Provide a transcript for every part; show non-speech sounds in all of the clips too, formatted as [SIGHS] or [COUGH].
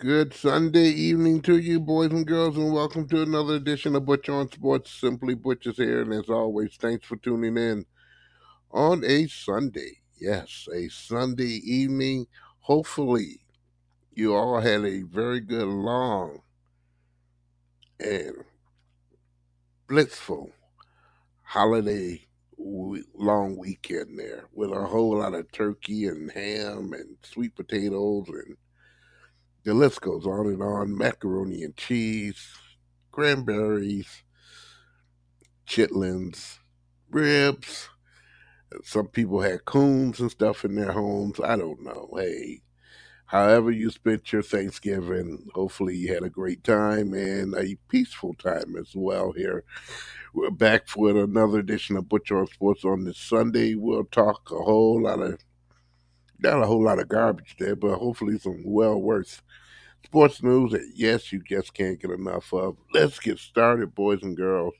Good Sunday evening to you, boys and girls, and welcome to another edition of Butch on Sports. Simply Butch is here, and as always, thanks for tuning in on a Sunday. Yes, a Sunday evening. Hopefully, you all had a very good, long, and blissful holiday long weekend there with a whole lot of turkey and ham and sweet potatoes and the list goes on and on. Macaroni and cheese cranberries chitlins ribs. Some people had coons and stuff in their homes. I don't know. Hey however you spent your thanksgiving hopefully you had a great time and a peaceful time as well here. We're back for another edition of Butch on Sports on this Sunday. We'll talk a whole lot of, not a whole lot of garbage there, but hopefully some well worth sports news that, yes, you just can't get enough of. Let's get started, boys and girls.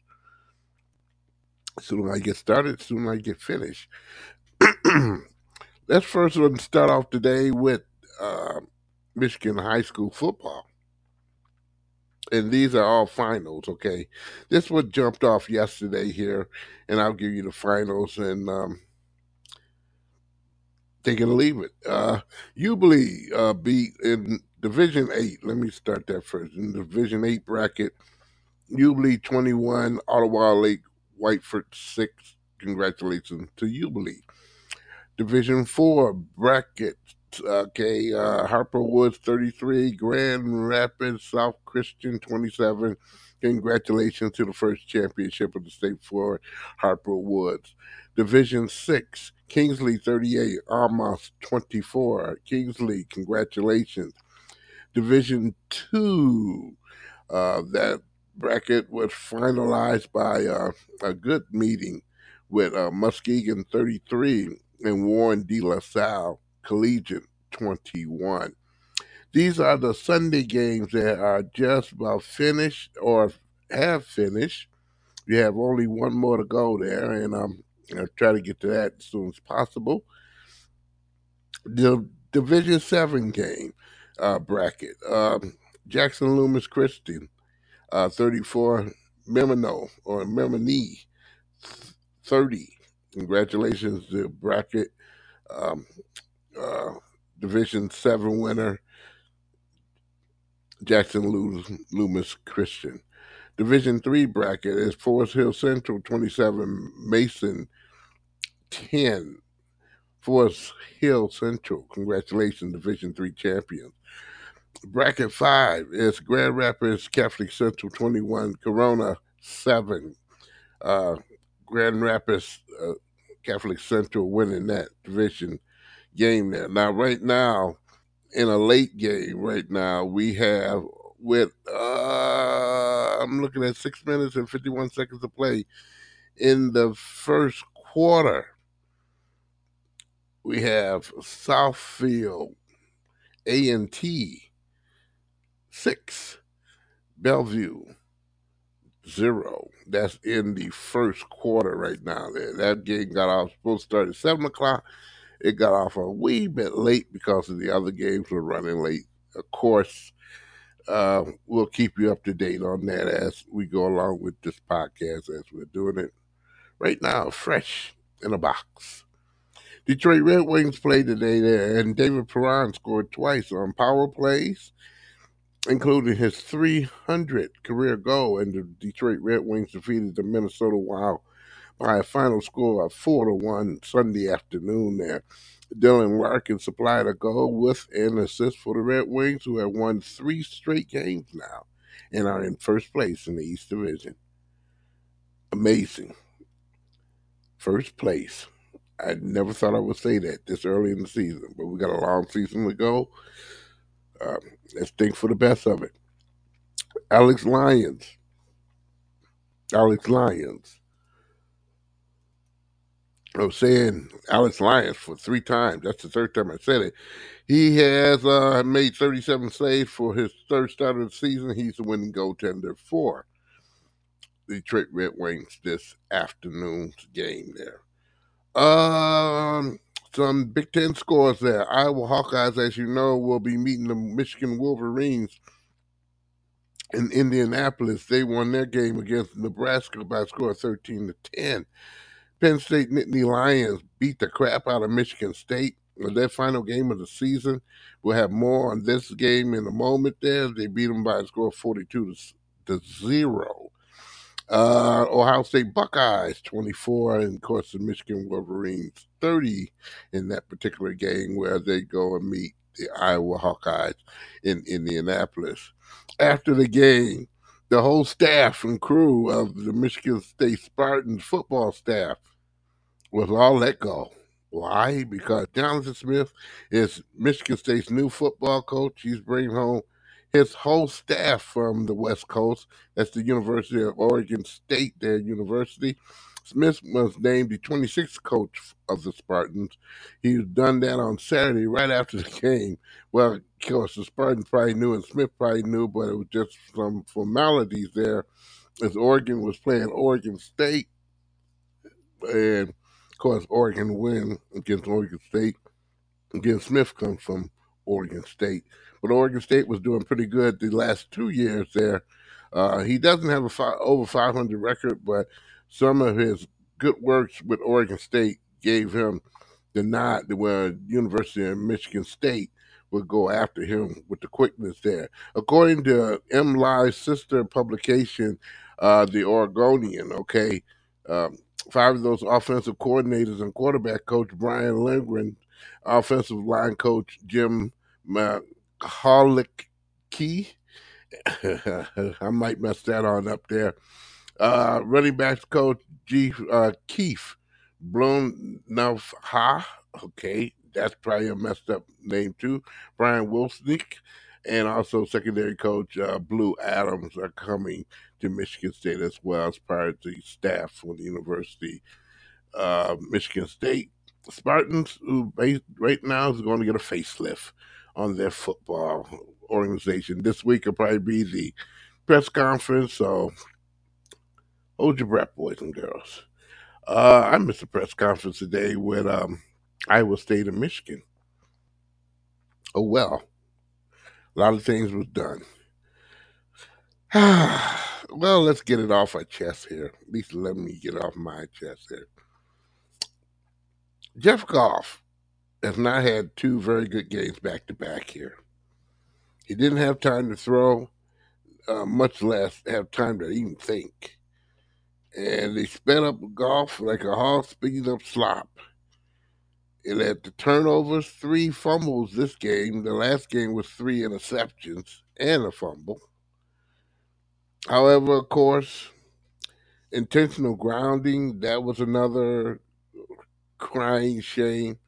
Soon I get started, soon I get finished. [CLEARS THROAT] Let's first one start off today with uh, Michigan high school football and these are all finals. Okay, this one jumped off yesterday here, and I'll give you the finals and um, take it leave it. Uh, Jubilee uh, beat in Division Eight. Let me start that first. In Division Eight bracket, Jubilee twenty one, Ottawa Lake Whiteford six. Congratulations to Jubilee. Division Four bracket. Okay, uh, Harper Woods 33, Grand Rapids South Christian 27. Congratulations to the first championship of the state for Harper Woods. Division 6, Kingsley 38, Amos 24. Kingsley, congratulations. Division 2, uh, that bracket was finalized by uh, a good meeting with uh, Muskegon 33 and Warren De La Salle Collegiate 21. These are the Sunday games that are just about finished or have finished. We have only one more to go there, and I'll try to get to that as soon as possible. The Division 7 game uh, bracket um, Jackson Loomis Christian, uh, 34, Memino or Memini, 30. Congratulations to bracket. Um, uh, Division 7 winner, Jackson Loomis Christian. Division 3 bracket is Forest Hill Central 27, Mason 10. Forest Hill Central, congratulations, Division 3 champions. Bracket 5 is Grand Rapids Catholic Central 21, Corunna 7. Uh, Grand Rapids uh, Catholic Central winning that division game there. Now, right now, in a late game, right now, we have with uh, I'm looking at six minutes and 51 seconds to play in the first quarter. We have Southfield A and T six, Belleville zero. That's in the first quarter right now. There, that game got off supposed to start at seven o'clock. It got off a wee bit late because of the other games were running late. Of course, uh, we'll keep you up to date on that as we go along with this podcast as we're doing it right now, fresh in a box. Detroit Red Wings played today there, and David Perron scored twice on power plays, including his 300 career goal, and the Detroit Red Wings defeated the Minnesota Wild by a final score of 4 to 1 Sunday afternoon there. Dylan Larkin supplied a goal with an assist for the Red Wings, who have won three straight games now and are in first place in the East Division. Amazing. First place. I never thought I would say that this early in the season, but we got a long season to go. Um, let's think for the best of it. Alex Lyons. Alex Lyons. I was saying Alex Lyons for three times. That's the third time I said it. He has uh, made 37 saves for his third start of the season. He's the winning goaltender for the Detroit Red Wings this afternoon's game there. Um, some Big Ten scores there. Iowa Hawkeyes, as you know, will be meeting the Michigan Wolverines in Indianapolis. They won their game against Nebraska by a score of 13 to 10. Penn State Nittany Lions beat the crap out of Michigan State in their final game of the season. We'll have more on this game in a moment there. They beat them by a score of 42 to, to 0. Uh, Ohio State Buckeyes 24, and of course the Michigan Wolverines 30 in that particular game where they go and meet the Iowa Hawkeyes in Indianapolis. After the game, the whole staff and crew of the Michigan State Spartans football staff was all let go. Why? Because Jonathan Smith is Michigan State's new football coach. He's bringing home his whole staff from the West Coast. That's the University of Oregon State, their university. Smith was named the 26th coach of the Spartans. He's done that on Saturday, right after the [LAUGHS] game. Well, of course, the Spartans probably knew, and Smith probably knew, but it was just some formalities there as Oregon was playing Oregon State. And, of course, Oregon win against Oregon State. Again, Smith comes from Oregon State. But Oregon State was doing pretty good the last two years there. Uh, he doesn't have a fi- over 500 record, but some of his good works with Oregon State gave him the nod to where University of Michigan State would go after him with the quickness there. According to M Live's sister publication, uh, the Oregonian, okay, um, five of those offensive coordinators and quarterback coach Brian Lindgren, offensive line coach Jim Key. [LAUGHS] I might mess that on up there. Uh, running backs coach G uh, Keith Ha. Okay, that's probably a messed up name too. Brian Wilsnick, and also secondary coach uh, Blue Adams are coming to Michigan State as well as part of the staff for the University uh, Michigan State. Spartans, who right now is going to get a facelift on their football organization. This week will probably be the press conference, so hold your breath, boys and girls. Uh, I missed a press conference today with um, Iowa State and Michigan. Oh well, a lot of things was done. [SIGHS] well, let's get it off our chest here. At least let me get off my chest here. Jeff Goff has not had two very good games back to back here. He didn't have time to throw, uh, much less have time to even think. And they sped up Goff like a horse speeding up slop. It had the turnovers, three fumbles this game. The last game was three interceptions and a fumble. However, of course, intentional grounding, that was another crying shame.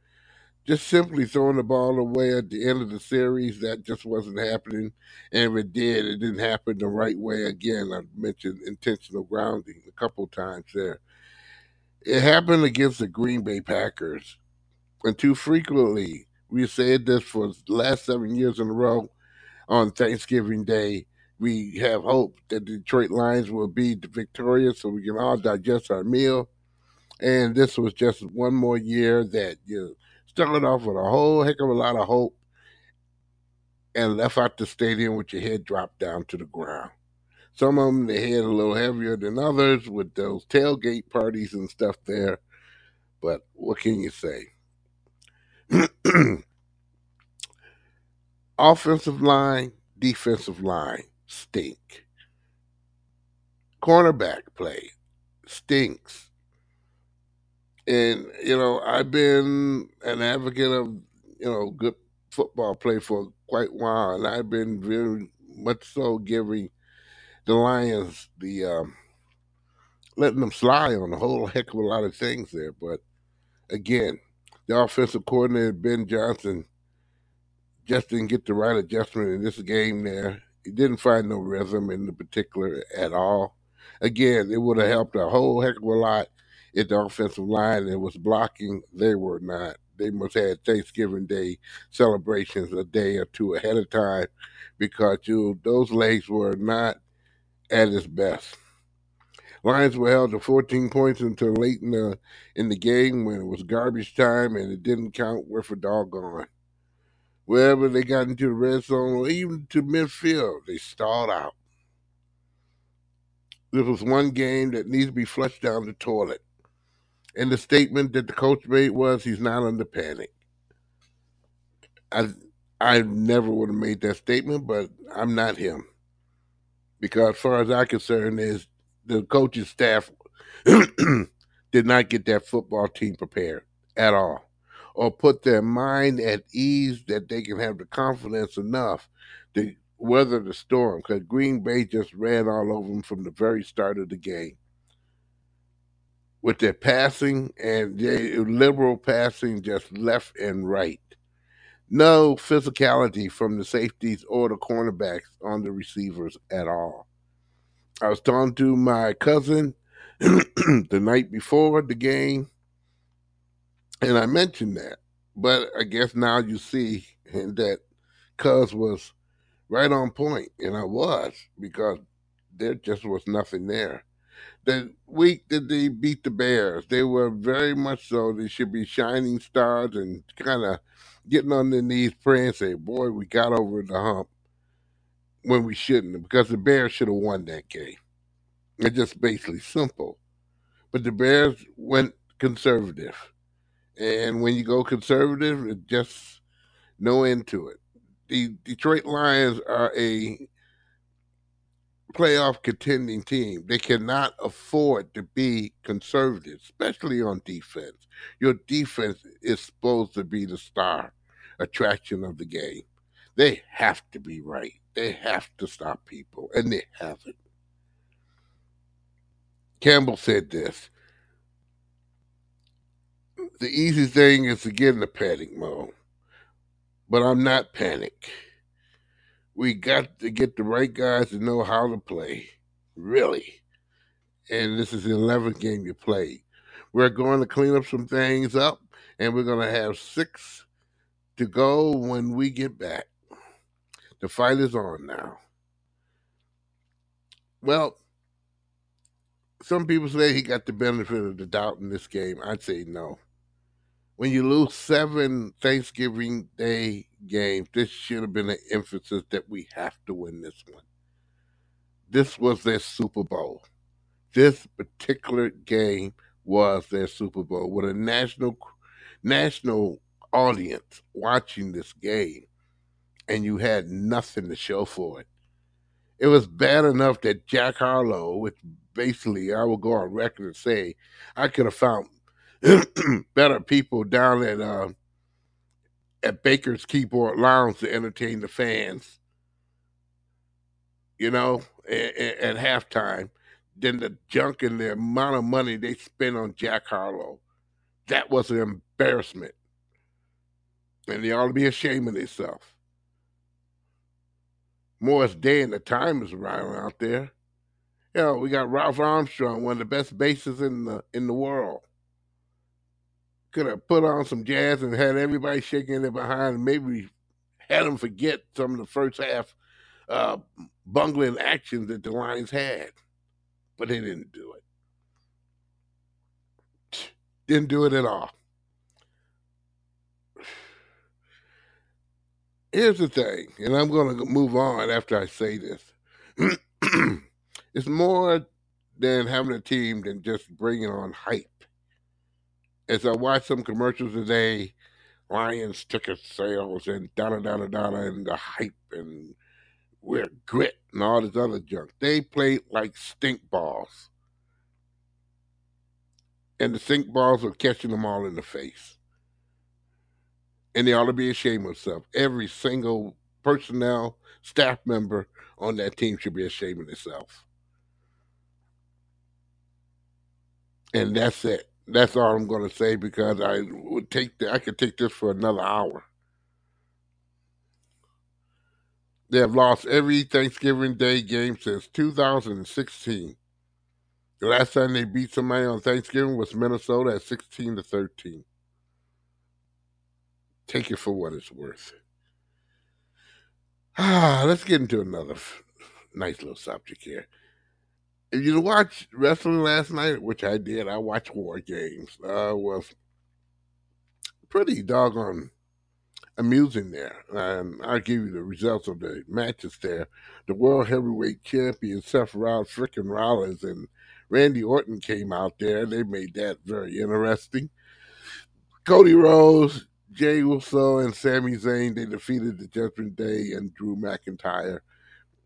Just simply throwing the ball away at the end of the series, that just wasn't happening. And if it did, it didn't happen the right way. Again, I mentioned intentional grounding a couple times there. It happened against the Green Bay Packers. And too frequently, we said this for the last seven years in a row on Thanksgiving Day. We have hope that the Detroit Lions will be victorious so we can all digest our meal. And this was just one more year that you started off with a whole heck of a lot of hope and left out the stadium with your head dropped down to the ground. Some of them, they head a little heavier than others with those tailgate parties and stuff there. But what can you say? [CLEARS THROAT] Offensive line, defensive line stink. Cornerback play stinks. And, you know, I've been an advocate of, you know, good football play for quite a while, and I've been very much so giving the Lions the um, letting them slide on a whole heck of a lot of things there. But again, the offensive coordinator Ben Johnson just didn't get the right adjustment in this game there. He didn't find no rhythm in the particular at all. Again, it would have helped a whole heck of a lot if the offensive line that was blocking, they were not. They must have had Thanksgiving Day celebrations a day or two ahead of time because you those legs were not at its best. Lions were held to 14 points until late in the in the game when it was garbage time and it didn't count worth a doggone. Wherever they got into the red zone or even to midfield, they stalled out. This was one game that needs to be flushed down the toilet. And the statement that the coach made was he's not under panic. I I never would have made that statement, but I'm not him. Because as far as I'm concerned, is the coaching staff [CLEARS THROAT] did not get that football team prepared at all. Or put their mind at ease that they can have the confidence enough to weather the storm. Because Green Bay just ran all over them from the very start of the game with their passing and their liberal passing just left and right. No physicality from the safeties or the cornerbacks on the receivers at all. I was talking to my cousin [CLEARS THROAT] the night before the game, and I mentioned that. But I guess now you see [LAUGHS] that Cuz was right on point, and I was because there just was nothing there the week that they beat the Bears, they were very much so. They should be shining stars and kind of getting on their knees praying, say, "Boy, we got over the hump when we shouldn't," because the Bears should have won that game. It's just basically simple. But the Bears went conservative, and when you go conservative, it just no end to it. The Detroit Lions are a playoff contending team. They cannot afford to be conservative, especially on defense. Your defense is supposed to be the star attraction of the game. They have to be right. They have to stop people, and they haven't. Campbell said this The easy thing is to get in the panic mode, but I'm not panic. We got to get the right guys to know how to play, really and this is the 11th game you played. We're going to clean up some things up, and we're going to have six to go when we get back. The fight is on now. Well, some people say he got the benefit of the doubt in this game. I'd say no. When you lose seven Thanksgiving Day games, this should have been an emphasis that we have to win this one. This was their Super Bowl. This particular game was their Super Bowl with a national national audience watching this game, and you had nothing to show for it. It was bad enough that Jack Harlow, which basically I will go on record and say I could have found [CLEARS THROAT] better people down at uh, at Baker's Keyboard Lounge to entertain the fans. You know, at, at halftime, than the junk and the amount of money they spent on Jack Harlow. That was an embarrassment. And they ought to be ashamed of themselves. Morris Day and the time is around out there. You know, we got Ralph Armstrong, one of the best bassists in the in the world. Could have put on some jazz and had everybody shaking their behind and maybe had them forget some of the first half uh, bungling actions that the Lions had. But they didn't do it. [SIGHS] Didn't do it at all. [SIGHS] Here's the thing, and I'm going to move on after I say this. [CLEARS THROAT] it's more than having a team than just bringing on hype. As I watched some commercials today, Lions ticket sales and da da da da da and the hype and we're grit and all this other junk. They played like stink balls. And the stink balls are catching them all in the face and they ought to be ashamed of themselves. Every single personnel, staff member on that team should be ashamed of themselves. And that's it. That's all I'm going to say because I would take the, I could take this for another hour. They have lost every Thanksgiving Day game since 2016. The last time they beat somebody on Thanksgiving was Minnesota at 16 to 13. Take it for what it's worth. Ah, [SIGHS] let's get into another nice little subject here. If you watched wrestling last night, which I did, I watched War Games. Uh, was pretty doggone amusing there. And I'll give you the results of the matches there. The World Heavyweight Champion Seth Rollins, frickin' Rollins, and Randy Orton came out there. They made that very interesting. Cody Rhodes, Jey Uso, and Sami Zayn, they defeated the Judgment Day and Drew McIntyre.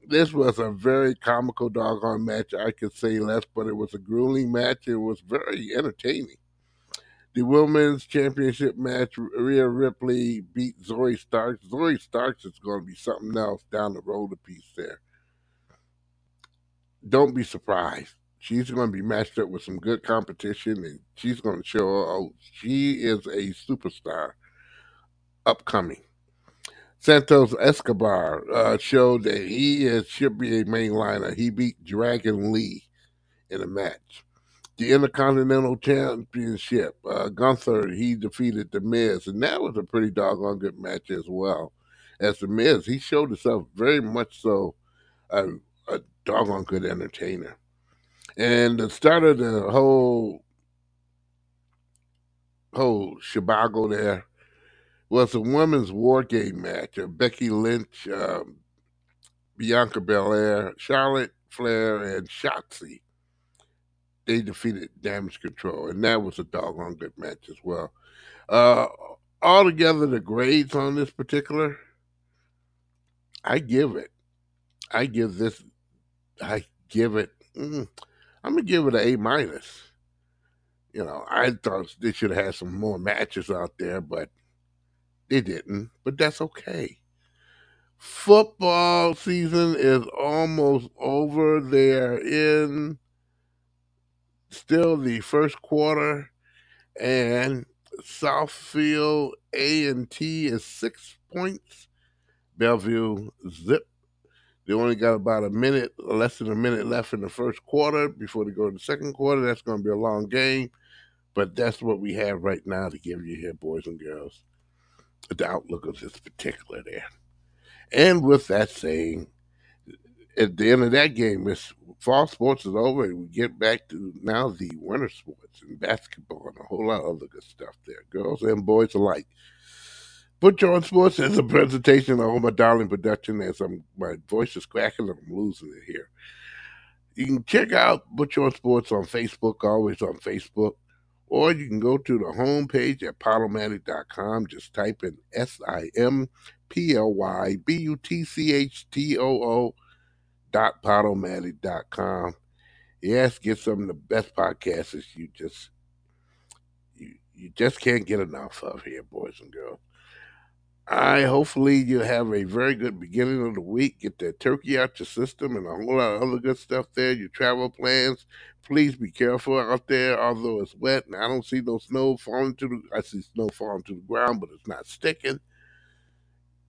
This was a very comical doggone match. I could say less, but it was a grueling match. It was very entertaining the women's championship match, Rhea Ripley beat Zoey Starks. Zoey Starks is going to be something else down the road a piece there. Don't be surprised. She's going to be matched up with some good competition, and she's going to show, oh, she is a superstar upcoming. Santos Escobar uh, showed that he is, should be a mainliner. He beat Dragon Lee in a match the Intercontinental Championship. Uh, Gunther, he defeated The Miz, and that was a pretty doggone good match as well. As The Miz, he showed himself very much so a, a doggone good entertainer. And the start of the whole whole shabago there was a women's war game match of Becky Lynch, um, Bianca Belair, Charlotte Flair, and Shotzi. They defeated Damage Control, and that was a doggone good match as well. Uh, altogether, the grades on this particular, I give it. I give this. I give it. Mm, I'm gonna give it an A minus. You know, I thought they should have had some more matches out there, but they didn't. But that's okay. Football season is almost over. They're in still the first quarter, and Southfield A and T is six points. Belleville zip. They only got about a minute, less than a minute left in the first quarter before they go to the second quarter. That's going to be a long game, but that's what we have right now to give you here, boys and girls. The outlook of this particular there. And with that saying, at the end of that game, this fall sports is over, and we get back to now the winter sports and basketball and a whole lot of other good stuff there, girls and boys alike. Butch on Sports is a presentation of my darling production as I'm my voice is cracking and I'm losing it here. You can check out Butch on Sports on Facebook, always on Facebook, or you can go to the homepage at podomatic.com. Just type in S I M P L Y B U T C H T O O dot podomatic.com. Yes, get some of the best podcasts you just you, you just can't get enough of here, boys and girls. I hopefully you have a very good beginning of the week. Get that turkey out your system and a whole lot of other good stuff there. Your travel plans. Please be careful out there, although it's wet and I don't see no snow falling to the I see snow falling to the ground, but it's not sticking.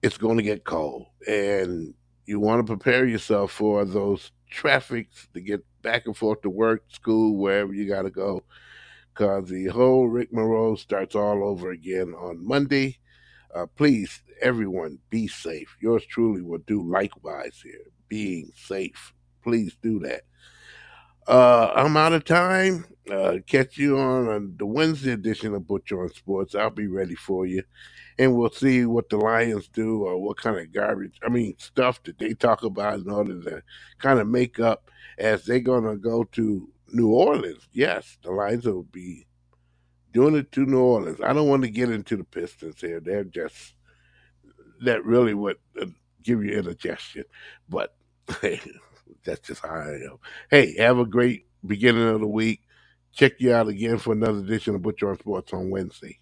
It's going to get cold. And you want to prepare yourself for those traffics to get back and forth to work, school, wherever you got to go. Because the whole Rick Moreau starts all over again on Monday. Uh, please, everyone, be safe. Yours truly will do likewise here. Being safe. Please do that. Uh, I'm out of time. Uh, catch you on uh, the Wednesday edition of Butch on Sports. I'll be ready for you. And we'll see what the Lions do or what kind of garbage, I mean, stuff that they talk about in order to kind of make up as they're going to go to New Orleans. Yes, the Lions will be doing it to New Orleans. I don't want to get into the Pistons here. They're just that really would uh, give you indigestion, but hey, [LAUGHS] that's just how I am. Hey, have a great beginning of the week. Check you out again for another edition of Butch on Sports on Wednesday.